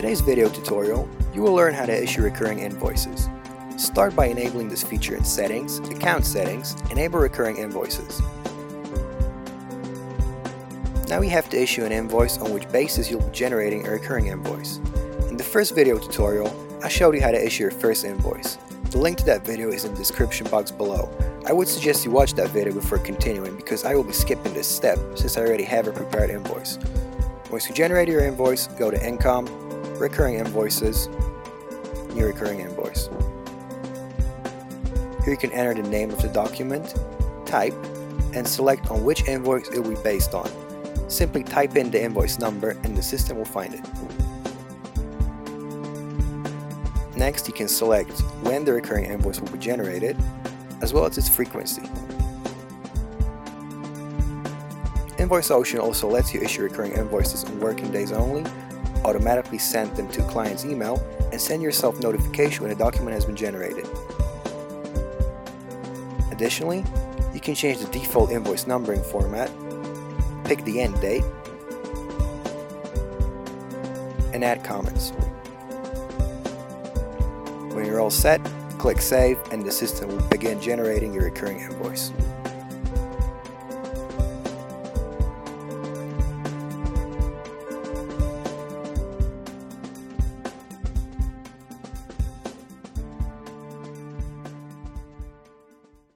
today's video tutorial, you will learn how to issue recurring invoices. Start by enabling this feature in Settings, Account Settings, Enable Recurring Invoices. Now we have to issue an invoice on which basis you'll be generating a recurring invoice. In the first video tutorial, I showed you how to issue your first invoice. The link to that video is in the description box below. I would suggest you watch that video before continuing because I will be skipping this step since I already have a prepared invoice. Once you generate your invoice, go to Income, Recurring Invoices, New Recurring Invoice. Here you can enter the name of the document, type, and select on which invoice it will be based on. Simply type in the invoice number and the system will find it. Next, you can select when the recurring invoice will be generated, as well as its frequency. Invoice Ocean also lets you issue recurring invoices on working days only, automatically send them to client's email, and send yourself notification when a document has been generated. Additionally, you can change the default invoice numbering format, pick the end date, and add comments. When you're all set, click Save and the system will begin generating your recurring invoice.